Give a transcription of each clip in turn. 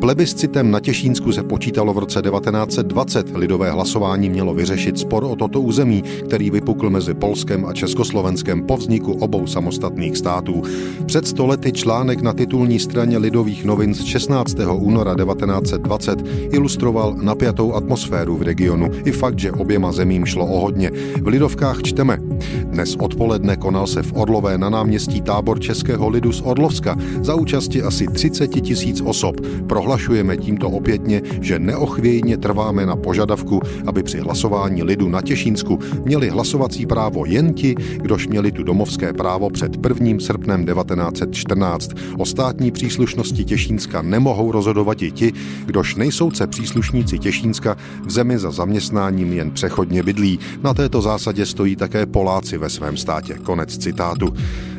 plebiscitem na Těšínsku se počítalo v roce 1920. Lidové hlasování mělo vyřešit spor o toto území, který vypukl mezi Polskem a Československem po vzniku obou samostatných států. Před stolety článek na titulní straně Lidových novin z 16. února 1920 ilustroval napjatou atmosféru v regionu i fakt, že oběma zemím šlo o hodně. V Lidovkách čteme. Dnes odpoledne konal se v Orlové na náměstí tábor Českého lidu z Orlovska za účasti asi 30 tisíc osob. Prohlašujeme tímto opětně, že neochvějně trváme na požadavku, aby při hlasování lidu na Těšínsku měli hlasovací právo jen ti, kdož měli tu domovské právo před 1. srpnem 1914. O státní příslušnosti Těšínska nemohou rozhodovat i ti, kdož nejsouce příslušníci Těšínska v zemi za zaměstnáním jen přechodně bydlí. Na této zásadě stojí také Poláci ve svém státě. Konec citátu.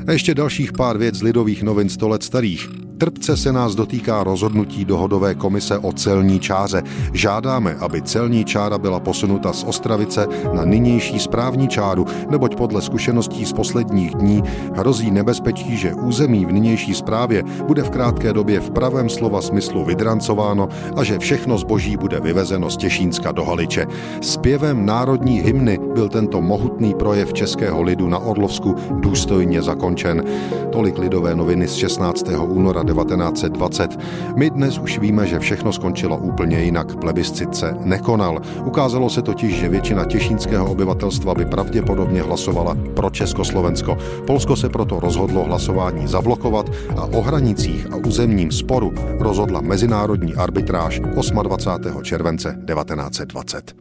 A ještě dalších pár věc z lidových novin 100 let starých. Trpce se nás dotýká rozhodnutí dohodové komise o celní čáře. Žádáme, aby celní čára byla posunuta z Ostravice na nynější správní čáru, neboť podle zkušeností z posledních dní hrozí nebezpečí, že území v nynější správě bude v krátké době v pravém slova smyslu vydrancováno a že všechno zboží bude vyvezeno z Těšínska do Haliče. Zpěvem národní hymny byl tento mohutný projev českého lidu na Orlovsku důstojně zakončen. Tolik lidové noviny z 16. února 1920. My dnes už víme, že všechno skončilo úplně jinak. Plebiscit se nekonal. Ukázalo se totiž, že většina těšínského obyvatelstva by pravděpodobně hlasovala pro Československo. Polsko se proto rozhodlo hlasování zablokovat a o hranicích a územním sporu rozhodla mezinárodní arbitráž 28. července 1920.